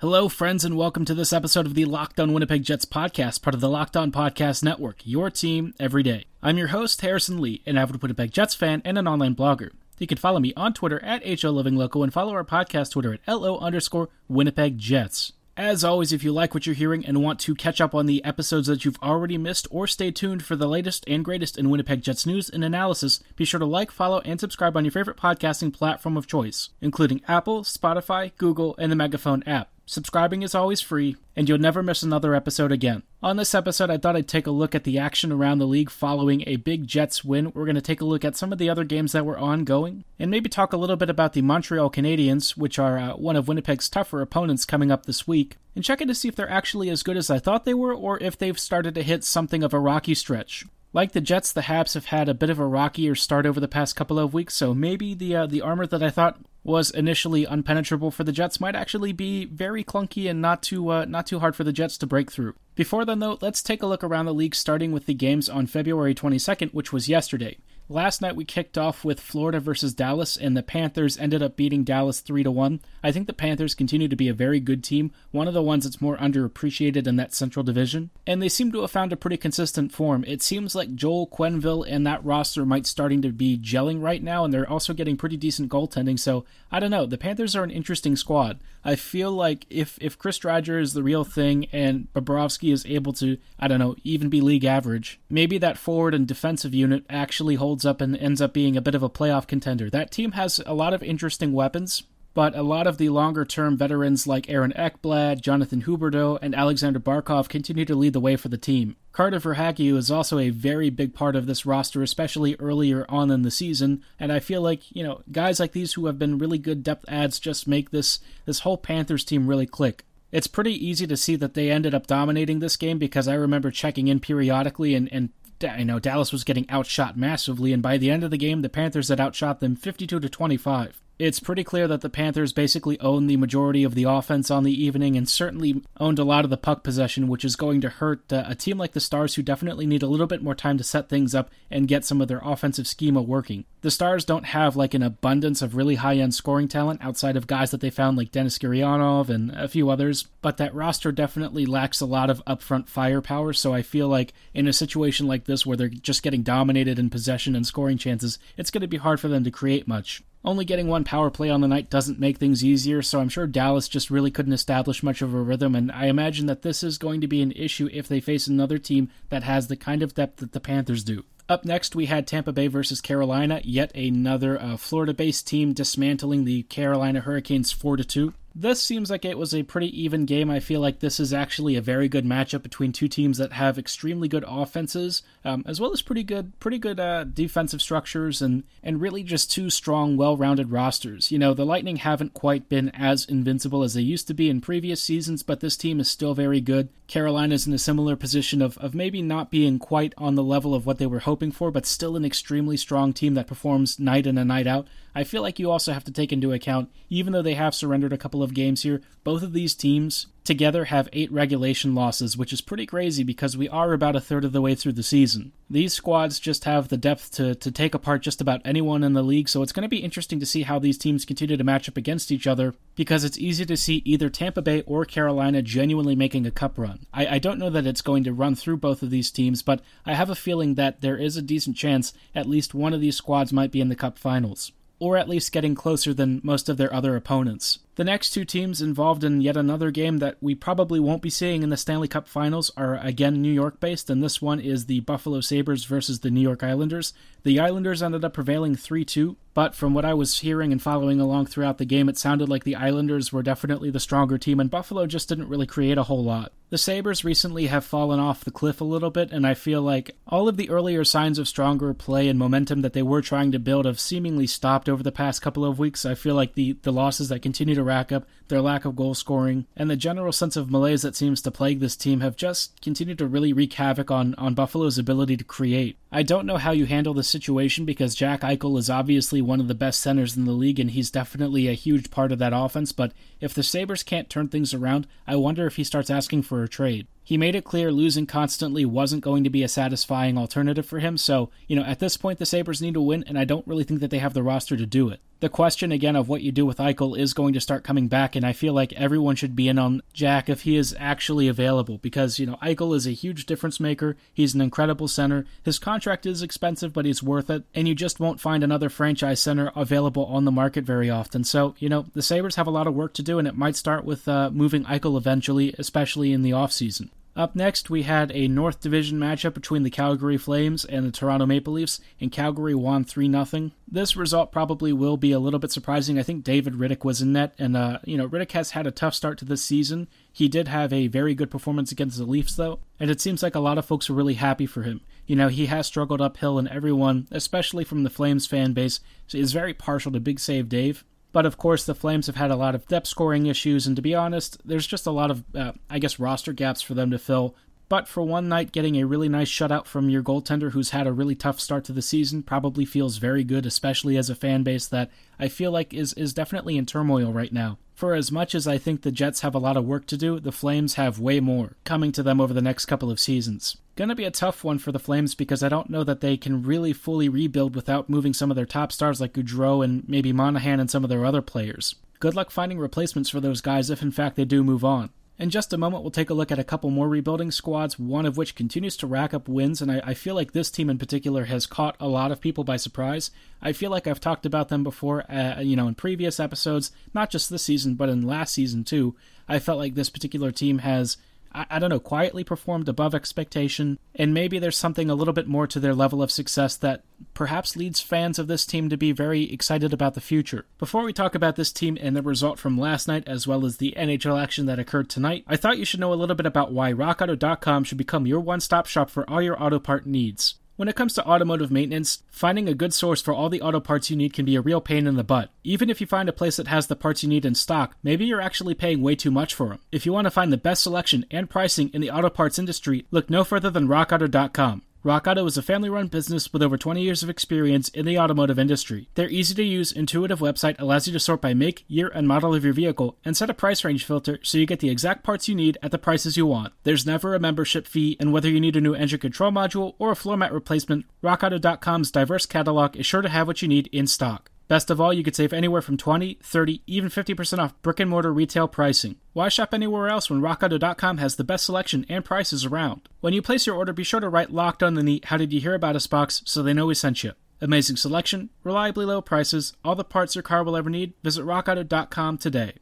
Hello, friends, and welcome to this episode of the Locked On Winnipeg Jets podcast, part of the Locked On Podcast Network, your team every day. I'm your host, Harrison Lee, an avid Winnipeg Jets fan and an online blogger. You can follow me on Twitter at HLLivingLoco and follow our podcast Twitter at LO underscore Winnipeg Jets. As always, if you like what you're hearing and want to catch up on the episodes that you've already missed or stay tuned for the latest and greatest in Winnipeg Jets news and analysis, be sure to like, follow, and subscribe on your favorite podcasting platform of choice, including Apple, Spotify, Google, and the Megaphone app. Subscribing is always free, and you'll never miss another episode again. On this episode, I thought I'd take a look at the action around the league following a big Jets win. We're going to take a look at some of the other games that were ongoing, and maybe talk a little bit about the Montreal Canadiens, which are uh, one of Winnipeg's tougher opponents coming up this week, and check in to see if they're actually as good as I thought they were, or if they've started to hit something of a rocky stretch. Like the Jets, the Habs have had a bit of a rockier start over the past couple of weeks, so maybe the uh, the armor that I thought was initially unpenetrable for the Jets might actually be very clunky and not too uh, not too hard for the Jets to break through. Before then, though, let's take a look around the league, starting with the games on February 22nd, which was yesterday. Last night we kicked off with Florida versus Dallas, and the Panthers ended up beating Dallas 3 to 1. I think the Panthers continue to be a very good team, one of the ones that's more underappreciated in that Central Division, and they seem to have found a pretty consistent form. It seems like Joel Quenneville and that roster might starting to be gelling right now, and they're also getting pretty decent goaltending, so I don't know. The Panthers are an interesting squad. I feel like if if Chris Driedger is the real thing and Bobrovsky is able to, I don't know, even be league average, maybe that forward and defensive unit actually holds up and ends up being a bit of a playoff contender. That team has a lot of interesting weapons, but a lot of the longer term veterans like Aaron Ekblad, Jonathan Huberdeau, and Alexander Barkov continue to lead the way for the team. Carter Verhaeghe is also a very big part of this roster, especially earlier on in the season, and I feel like, you know, guys like these who have been really good depth adds just make this this whole Panthers team really click. It's pretty easy to see that they ended up dominating this game because I remember checking in periodically and, and you know Dallas was getting outshot massively, and by the end of the game, the Panthers had outshot them 52 to 25 it's pretty clear that the Panthers basically owned the majority of the offense on the evening and certainly owned a lot of the puck possession, which is going to hurt uh, a team like the Stars who definitely need a little bit more time to set things up and get some of their offensive schema working. The Stars don't have like an abundance of really high end scoring talent outside of guys that they found like Denis Gurianov and a few others, but that roster definitely lacks a lot of upfront firepower, so I feel like in a situation like this where they're just getting dominated in possession and scoring chances, it's going to be hard for them to create much. Only getting one power play on the night doesn't make things easier, so I'm sure Dallas just really couldn't establish much of a rhythm, and I imagine that this is going to be an issue if they face another team that has the kind of depth that the Panthers do. Up next, we had Tampa Bay versus Carolina, yet another uh, Florida based team dismantling the Carolina Hurricanes 4 2. This seems like it was a pretty even game. I feel like this is actually a very good matchup between two teams that have extremely good offenses, um, as well as pretty good, pretty good uh, defensive structures, and and really just two strong, well-rounded rosters. You know, the Lightning haven't quite been as invincible as they used to be in previous seasons, but this team is still very good. Carolina's in a similar position of of maybe not being quite on the level of what they were hoping for, but still an extremely strong team that performs night in and night out. I feel like you also have to take into account, even though they have surrendered a couple of games here, both of these teams together have eight regulation losses, which is pretty crazy because we are about a third of the way through the season. These squads just have the depth to, to take apart just about anyone in the league, so it's going to be interesting to see how these teams continue to match up against each other because it's easy to see either Tampa Bay or Carolina genuinely making a cup run. I, I don't know that it's going to run through both of these teams, but I have a feeling that there is a decent chance at least one of these squads might be in the cup finals or at least getting closer than most of their other opponents. The next two teams involved in yet another game that we probably won't be seeing in the Stanley Cup Finals are again New York based, and this one is the Buffalo Sabres versus the New York Islanders. The Islanders ended up prevailing 3 2, but from what I was hearing and following along throughout the game, it sounded like the Islanders were definitely the stronger team, and Buffalo just didn't really create a whole lot. The Sabres recently have fallen off the cliff a little bit, and I feel like all of the earlier signs of stronger play and momentum that they were trying to build have seemingly stopped over the past couple of weeks. I feel like the, the losses that continue to rack up, their lack of goal scoring, and the general sense of malaise that seems to plague this team have just continued to really wreak havoc on, on Buffalo's ability to create. I don't know how you handle the situation because Jack Eichel is obviously one of the best centers in the league and he's definitely a huge part of that offense, but if the Sabres can't turn things around, I wonder if he starts asking for a trade. He made it clear losing constantly wasn't going to be a satisfying alternative for him, so, you know, at this point the Sabres need to win, and I don't really think that they have the roster to do it. The question again of what you do with Eichel is going to start coming back, and I feel like everyone should be in on Jack if he is actually available because, you know, Eichel is a huge difference maker. He's an incredible center. His contract is expensive, but he's worth it, and you just won't find another franchise center available on the market very often. So, you know, the Sabres have a lot of work to do, and it might start with uh, moving Eichel eventually, especially in the offseason. Up next, we had a North Division matchup between the Calgary Flames and the Toronto Maple Leafs, and Calgary won 3 0. This result probably will be a little bit surprising. I think David Rittich was in net, and, uh, you know, Rittich has had a tough start to this season. He did have a very good performance against the Leafs, though, and it seems like a lot of folks are really happy for him. You know, he has struggled uphill, and everyone, especially from the Flames fan base, is very partial to Big Save Dave. But of course, the Flames have had a lot of depth scoring issues, and to be honest, there's just a lot of, uh, I guess, roster gaps for them to fill. But for one night, getting a really nice shutout from your goaltender who's had a really tough start to the season probably feels very good, especially as a fan base that I feel like is, is definitely in turmoil right now. For as much as I think the Jets have a lot of work to do, the Flames have way more coming to them over the next couple of seasons. Gonna be a tough one for the Flames because I don't know that they can really fully rebuild without moving some of their top stars like Gaudreau and maybe Monahan and some of their other players. Good luck finding replacements for those guys if in fact they do move on. In just a moment, we'll take a look at a couple more rebuilding squads, one of which continues to rack up wins, and I, I, feel like this team in particular has caught a lot of people by surprise. I feel like I've talked about them before, uh, you know, in previous episodes, not just this season, but in last season too. I felt like this particular team has I, I, don't know, quietly performed above expectation, and maybe there's something a little bit more to their level of success that perhaps leads fans of this team to be very excited about the future. Before we talk about this team and the result from last night, as well as the NHL action that occurred tonight, I thought you should know a little bit about why RockAuto.com should become your one stop shop for all your auto part needs. When it comes to automotive maintenance, finding a good source for all the auto parts you need can be a real pain in the butt. Even if you find a place that has the parts you need in stock, maybe you're actually paying way too much for them. If you want to find the best selection and pricing in the auto parts industry, look no further than rockauto.com. Rock Auto is a family run business with over 20 years of experience in the automotive industry. Their easy to use, intuitive website allows you to sort by make, year, and model of your vehicle and set a price range filter so you get the exact parts you need at the prices you want. There's never a membership fee, and whether you need a new engine control module or a floor mat replacement, RockAuto.com's diverse catalog is sure to have what you need in stock. Best of all, you could save anywhere from 20, 30, even 50% off brick and mortar retail pricing. Why shop anywhere else when RockAuto.com has the best selection and prices around? When you place your order, be sure to write locked on the neat How Did You Hear About Us box so they know we sent you. Amazing selection, reliably low prices, all the parts your car will ever need. Visit RockAuto.com today.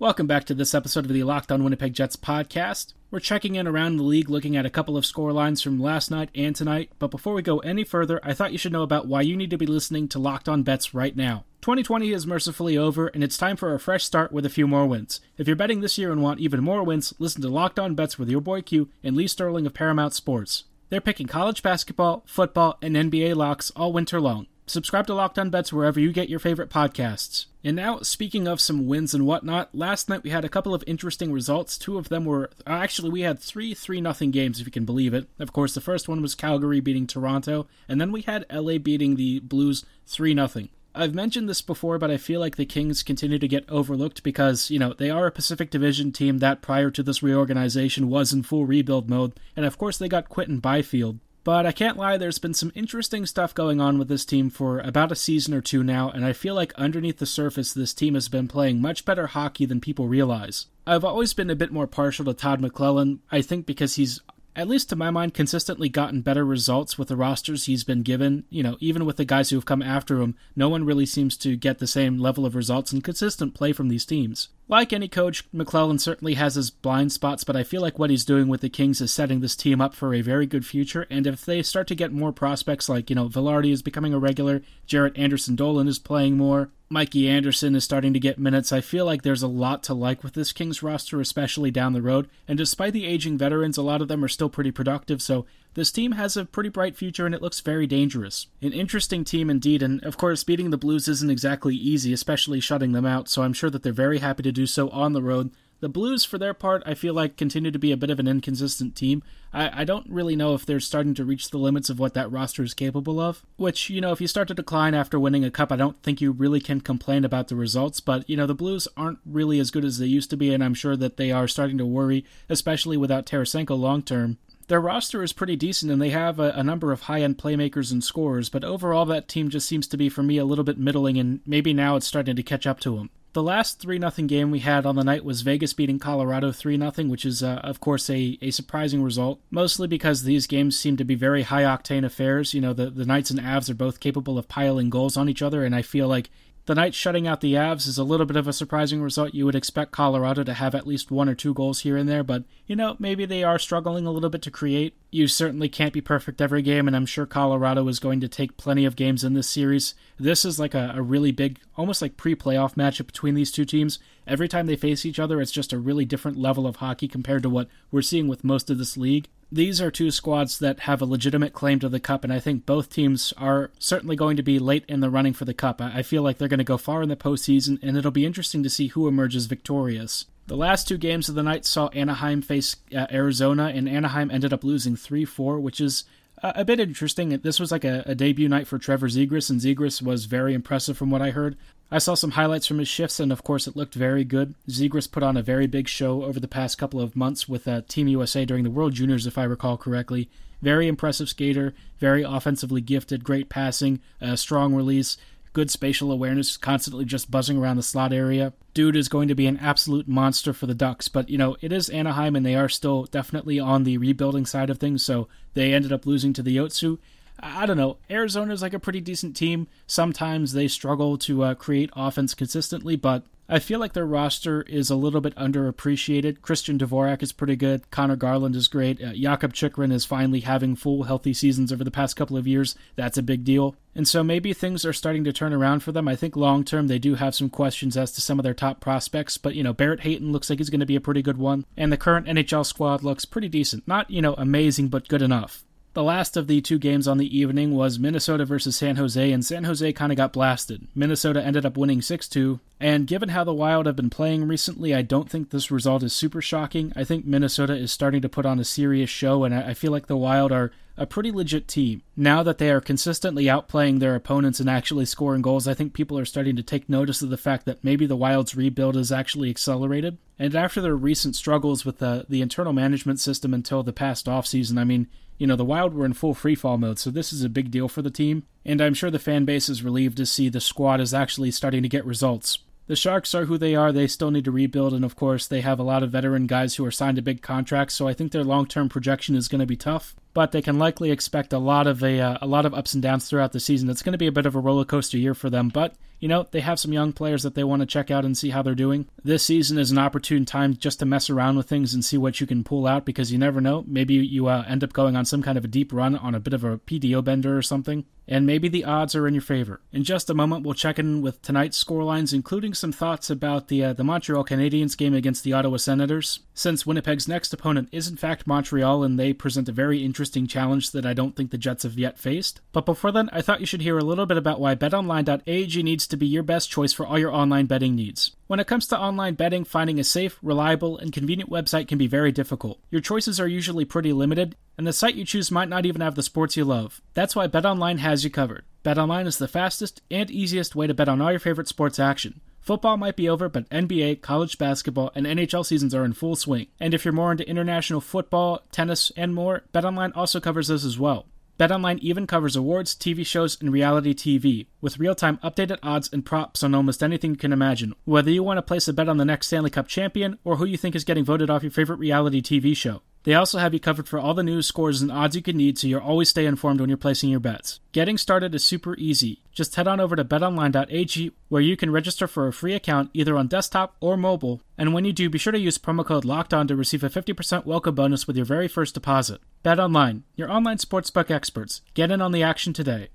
Welcome back to this episode of the Locked On Winnipeg Jets podcast. We're checking in around the league looking at a couple of score lines from last night and tonight, but before we go any further, I thought you should know about why you need to be listening to Locked On Bets right now. 2020 is mercifully over, and it's time for a fresh start with a few more wins. If you're betting this year and want even more wins, listen to Locked On Bets with your boy Q and Lee Sterling of Paramount Sports. They're picking college basketball, football, and NBA locks all winter long. Subscribe to Locked On Bets wherever you get your favorite podcasts. And now, speaking of some wins and whatnot, last night we had a couple of interesting results. Two of them were uh, actually we had three three nothing games, if you can believe it. Of course, the first one was Calgary beating Toronto, and then we had LA beating the Blues three nothing. I've mentioned this before, but I feel like the Kings continue to get overlooked because, you know, they are a Pacific Division team that prior to this reorganization was in full rebuild mode, and of course they got Quinton Byfield, but I can't lie, there's been some interesting stuff going on with this team for about a season or two now, and I feel like underneath the surface, this team has been playing much better hockey than people realize. I've always been a bit more partial to Todd McClellan, I think because he's at least to my mind, consistently gotten better results with the rosters he's been given. You know, even with the guys who have come after him, no one really seems to get the same level of results and consistent play from these teams. Like any coach, McClellan certainly has his blind spots, but I feel like what he's doing with the Kings is setting this team up for a very good future. And if they start to get more prospects, like, you know, Vilardi is becoming a regular, Jaret Anderson Dolan is playing more, Mikey Anderson is starting to get minutes. I feel like there's a lot to like with this Kings roster, especially down the road. And despite the aging veterans, a lot of them are still pretty productive. So this team has a pretty bright future and it looks very dangerous. An interesting team indeed, and of course, beating the Blues isn't exactly easy, especially shutting them out. So I'm sure that they're very happy to do so on the road. The Blues, for their part, I feel like continue to be a bit of an inconsistent team. I, I, don't really know if they're starting to reach the limits of what that roster is capable of. Which, you know, if you start to decline after winning a cup, I don't think you really can complain about the results. But, you know, the Blues aren't really as good as they used to be, and I'm sure that they are starting to worry, especially without Tarasenko long term. Their roster is pretty decent, and they have a, a number of high end playmakers and scorers, but overall, that team just seems to be, for me, a little bit middling, and maybe now it's starting to catch up to them. The last 3 0 game we had on the night was Vegas beating Colorado 3 0, which is, uh, of course, a, a surprising result, mostly because these games seem to be very high octane affairs. You know, the, the Knights and Avs are both capable of piling goals on each other, and I feel like the Knights shutting out the Avs is a little bit of a surprising result. You would expect Colorado to have at least one or two goals here and there, but, you know, maybe they are struggling a little bit to create. You certainly can't be perfect every game, and I'm sure Colorado is going to take plenty of games in this series. This is like a, a really big, almost like pre playoff matchup between these two teams. Every time they face each other, it's just a really different level of hockey compared to what we're seeing with most of this league these are two squads that have a legitimate claim to the cup, and I think both teams are certainly going to be late in the running for the cup. I feel like they're going to go far in the postseason, and it'll be interesting to see who emerges victorious. The last two games of the night saw Anaheim face uh, Arizona, and Anaheim ended up losing 3 4, which is a bit interesting. This was like a, a, debut night for Trevor Zegras, and Zegras was very impressive from what I heard. I saw some highlights from his shifts, and of course, it looked very good. Zegras put on a very big show over the past couple of months with uh, Team USA during the World Juniors, if I recall correctly. Very impressive skater, very offensively gifted, great passing, uh, strong release, good spatial awareness, constantly just buzzing around the slot area. Dude is going to be an absolute monster for the Ducks, but you know, it is Anaheim and they are still definitely on the rebuilding side of things, so they ended up losing to the Yotes. I don't know. Arizona's like a pretty decent team. Sometimes they struggle to uh, create offense consistently, but I feel like their roster is a little bit underappreciated. Christian Dvorak is pretty good. Conor Garland is great. Uh, Jakob Chychrun is finally having full healthy seasons over the past couple of years. That's a big deal. And so maybe things are starting to turn around for them. I think long term they do have some questions as to some of their top prospects, but you know, Barrett Hayton looks like he's going to be a pretty good one. And the current NHL squad looks pretty decent. Not, you know, amazing, but good enough. The last of the two games on the evening was Minnesota versus San Jose, and San Jose kind of got blasted. Minnesota ended up winning 6 2, and given how the Wild have been playing recently, I don't think this result is super shocking. I think Minnesota is starting to put on a serious show, and I feel like the Wild are a pretty legit team. Now that they are consistently outplaying their opponents and actually scoring goals, I think people are starting to take notice of the fact that maybe the Wild's rebuild is actually accelerated. And after their recent struggles with the, the internal management system until the past offseason, I mean, you know, the Wild were in full freefall mode, so this is a big deal for the team, and I'm sure the fan base is relieved to see the squad is actually starting to get results. The Sharks are who they are. They still need to rebuild, and of course, they have a lot of veteran guys who are signed to big contracts, so I think their long term projection is going to be tough. But they can likely expect a lot of a, uh, a lot of ups and downs throughout the season. It's going to be a bit of a roller coaster year for them, but you know, they have some young players that they want to check out and see how they're doing. This season is an opportune time just to mess around with things and see what you can pull out because you never know. Maybe you uh, end up going on some kind of a deep run on a bit of a PDO bender or something, and maybe the odds are in your favor. In just a moment, we'll check in with tonight's scorelines, including some thoughts about the uh, the Montreal Canadiens game against the Ottawa Senators. Since Winnipeg's next opponent is in fact Montreal, and they present a very interesting challenge that I don't think the Jets have yet faced. But before then, I thought you should hear a little bit about why BetOnline.ag needs to be your best choice for all your online betting needs. When it comes to online betting, finding a safe, reliable, and convenient website can be very difficult. Your choices are usually pretty limited, and the site you choose might not even have the sports you love. That's why BetOnline has you covered. BetOnline is the fastest and easiest way to bet on all your favorite sports action. Football might be over, but NBA, college basketball, and NHL seasons are in full swing. And if you're more into international football, tennis, and more, BetOnline also covers those as well. BetOnline even covers awards, TV shows, and reality TV, with real-time updated odds and props on almost anything you can imagine. Whether you want to place a bet on the next Stanley Cup champion or who you think is getting voted off your favorite reality TV show. They also have you covered for all the news, scores, and odds you can need so you'll always stay informed when you're placing your bets. Getting started is super easy. Just head on over to betonline.ag where you can register for a free account either on desktop or mobile. And when you do, be sure to use promo code LOCKEDON to receive a 50% welcome bonus with your very first deposit. BetOnline, your online sportsbook experts. Get in on the action today.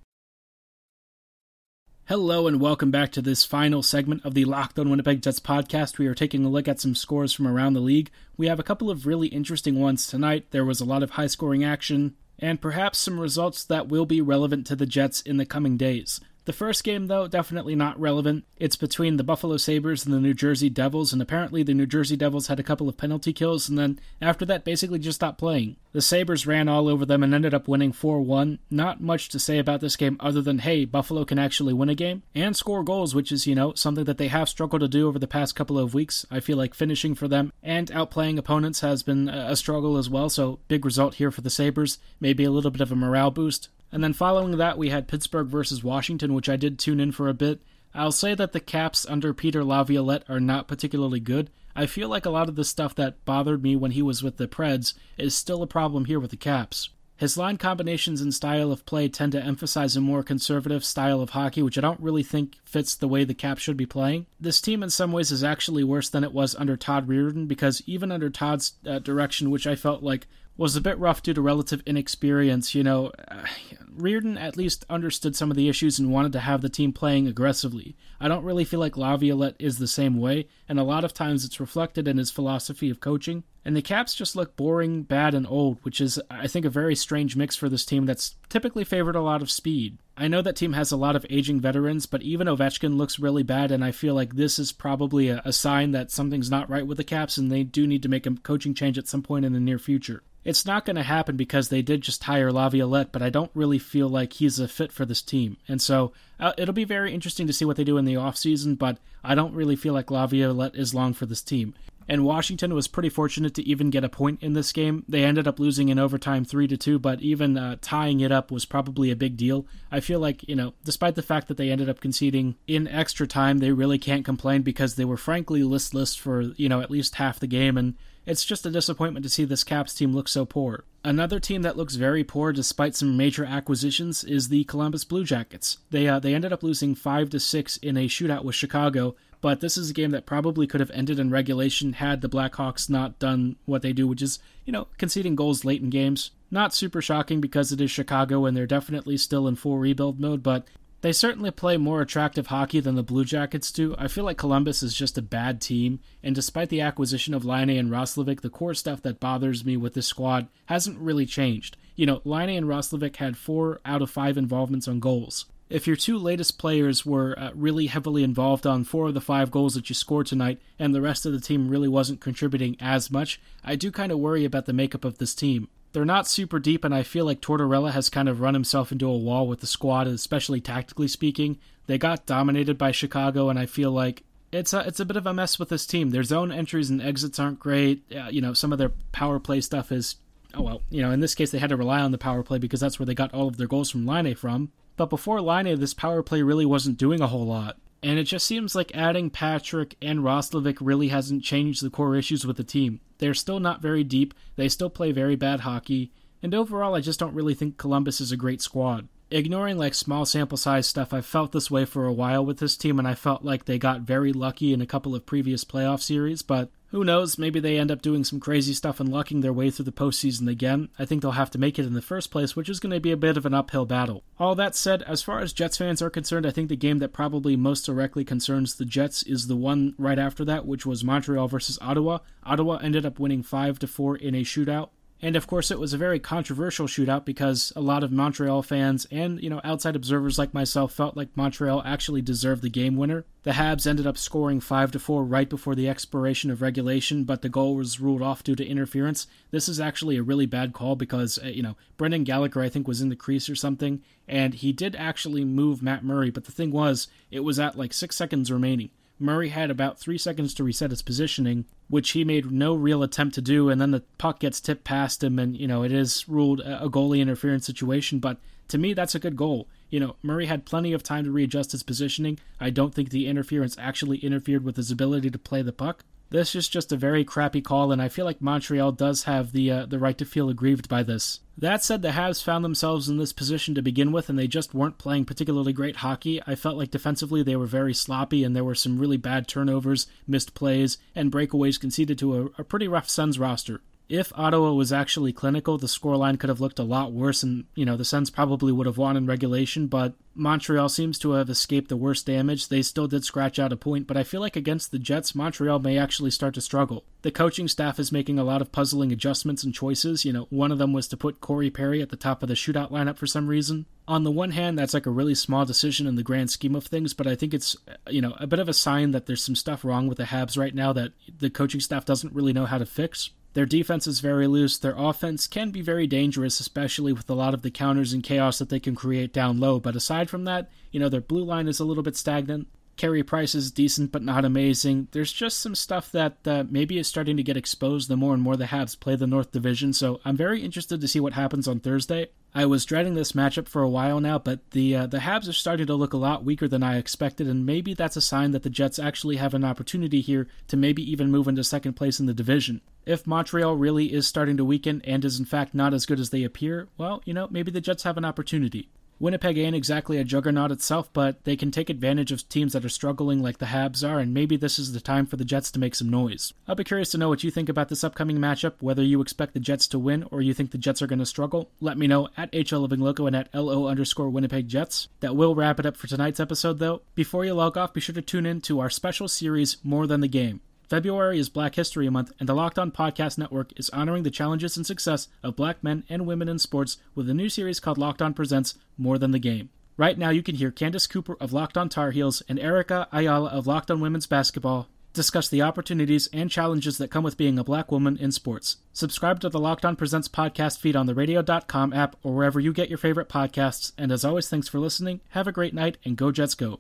Hello and welcome back to this final segment of the Locked On Winnipeg Jets podcast. We are taking a look at some scores from around the league. We have a couple of really interesting ones tonight. There was a lot of high scoring action, and perhaps some results that will be relevant to the Jets in the coming days. The first game, though, definitely not relevant. It's between the Buffalo Sabres and the New Jersey Devils, and apparently the New Jersey Devils had a couple of penalty kills, and then after that, basically just stopped playing. The Sabres ran all over them and ended up winning 4 1. Not much to say about this game other than, hey, Buffalo can actually win a game and score goals, which is, you know, something that they have struggled to do over the past couple of weeks. I feel like finishing for them and outplaying opponents has been a struggle as well, so big result here for the Sabres. Maybe a little bit of a morale boost. And then following that, we had Pittsburgh versus Washington, which I did tune in for a bit. I'll say that the Caps under Peter Laviolette are not particularly good. I feel like a lot of the stuff that bothered me when he was with the Preds is still a problem here with the Caps. His line combinations and style of play tend to emphasize a more conservative style of hockey, which I don't really think fits the way the Caps should be playing. This team, in some ways, is actually worse than it was under Todd Reirden, because even under Todd's uh, direction, which I felt like was a bit rough due to relative inexperience. You know, Reirden at least understood some of the issues and wanted to have the team playing aggressively. I don't really feel like Laviolette is the same way, and a lot of times it's reflected in his philosophy of coaching. And the Caps just look boring, bad, and old, which is, I think, a very strange mix for this team that's typically favored a lot of speed. I know that team has a lot of aging veterans, but even Ovechkin looks really bad, and I feel like this is probably a, a sign that something's not right with the Caps, and they do need to make a coaching change at some point in the near future. It's not going to happen because they did just hire Laviolette, but I don't really feel like he's a fit for this team. And so uh, it'll be very interesting to see what they do in the offseason, but I don't really feel like Laviolette is long for this team. And Washington was pretty fortunate to even get a point in this game. They ended up losing in overtime 3 to 2, but even uh, tying it up was probably a big deal. I feel like, you know, despite the fact that they ended up conceding in extra time, they really can't complain because they were frankly listless for, you know, at least half the game and it's just a disappointment to see this Caps team look so poor. Another team that looks very poor despite some major acquisitions is the Columbus Blue Jackets. They uh, they ended up losing 5 to 6 in a shootout with Chicago, but this is a game that probably could have ended in regulation had the Blackhawks not done what they do, which is, you know, conceding goals late in games. Not super shocking because it is Chicago and they're definitely still in full rebuild mode, but they certainly play more attractive hockey than the Blue Jackets do. I feel like Columbus is just a bad team, and despite the acquisition of Laine and Roslovic, the core stuff that bothers me with this squad hasn't really changed. You know, Laine and Roslovic had four out of five involvements on goals. If your two latest players were uh, really heavily involved on four of the five goals that you scored tonight, and the rest of the team really wasn't contributing as much, I do kind of worry about the makeup of this team. They're not super deep, and I feel like Tortorella has kind of run himself into a wall with the squad, especially tactically speaking. They got dominated by Chicago, and I feel like it's a it's a bit of a mess with this team. Their zone entries and exits aren't great. Uh, you know, some of their power play stuff is oh well. You know, in this case, they had to rely on the power play because that's where they got all of their goals from Laine from. But before Laine, this power play really wasn't doing a whole lot. And it just seems like adding Patrik and Roslovic really hasn't changed the core issues with the team. They're still not very deep, they still play very bad hockey, and overall, I just don't really think Columbus is a great squad. Ignoring like small sample size stuff, I've felt this way for a while with this team, and I felt like they got very lucky in a couple of previous playoff series, but who knows? Maybe they end up doing some crazy stuff and lucking their way through the postseason again. I think they'll have to make it in the first place, which is going to be a bit of an uphill battle. All that said, as far as Jets fans are concerned, I think the game that probably most directly concerns the Jets is the one right after that, which was Montreal versus Ottawa. Ottawa ended up winning 5 to 4 in a shootout. And of course, it was a very controversial shootout because a lot of Montreal fans and, you know, outside observers like myself felt like Montreal actually deserved the game winner. The Habs ended up scoring 5 to 4 right before the expiration of regulation, but the goal was ruled off due to interference. This is actually a really bad call because, uh, you know, Brendan Gallagher, I think, was in the crease or something, and he did actually move Matt Murray, but the thing was, it was at like 6 seconds remaining. Murray had about three seconds to reset his positioning, which he made no real attempt to do, and then the puck gets tipped past him, and you know it is ruled a goalie interference situation. But to me, that's a good goal. You know, Murray had plenty of time to readjust his positioning. I don't think the interference actually interfered with his ability to play the puck. This is just a very crappy call, and I feel like Montreal does have the uh, the right to feel aggrieved by this. That said, the Habs found themselves in this position to begin with, and they just weren't playing particularly great hockey. I felt like defensively they were very sloppy, and there were some really bad turnovers, missed plays, and breakaways conceded to a, a pretty rough Sens roster. If Ottawa was actually clinical, the scoreline could have looked a lot worse, and, you know, the Sens probably would have won in regulation, but Montreal seems to have escaped the worst damage. They still did scratch out a point, but I feel like against the Jets, Montreal may actually start to struggle. The coaching staff is making a lot of puzzling adjustments and choices. You know, one of them was to put Corey Perry at the top of the shootout lineup for some reason. On the one hand, that's like a really small decision in the grand scheme of things, but I think it's, you know, a bit of a sign that there's some stuff wrong with the Habs right now that the coaching staff doesn't really know how to fix. Their defense is very loose. Their offense can be very dangerous, especially with a lot of the counters and chaos that they can create down low. But aside from that, you know, their blue line is a little bit stagnant. Carey Price is decent but not amazing. There's just some stuff that uh, maybe is starting to get exposed the more and more the Habs play the North Division, so I'm very interested to see what happens on Thursday. I was dreading this matchup for a while now, but the uh, the Habs are starting to look a lot weaker than I expected, and maybe that's a sign that the Jets actually have an opportunity here to maybe even move into second place in the division. If Montreal really is starting to weaken and is in fact not as good as they appear, well, you know, maybe the Jets have an opportunity. Winnipeg ain't exactly a juggernaut itself, but they can take advantage of teams that are struggling like the Habs are, and maybe this is the time for the Jets to make some noise. I'll be curious to know what you think about this upcoming matchup, whether you expect the Jets to win or you think the Jets are going to struggle. Let me know at HLLivingLoco and at LO underscore Winnipeg Jets. That will wrap it up for tonight's episode, though. Before you log off, be sure to tune in to our special series, More Than the Game. February is Black History Month, and the Locked On Podcast Network is honoring the challenges and success of black men and women in sports with a new series called Locked On Presents More Than the Game. Right now, you can hear Candace Cooper of Locked On Tar Heels and Erica Ayala of Locked On Women's Basketball discuss the opportunities and challenges that come with being a black woman in sports. Subscribe to the Locked On Presents podcast feed on the radio.com app or wherever you get your favorite podcasts. And as always, thanks for listening. Have a great night and go Jets go.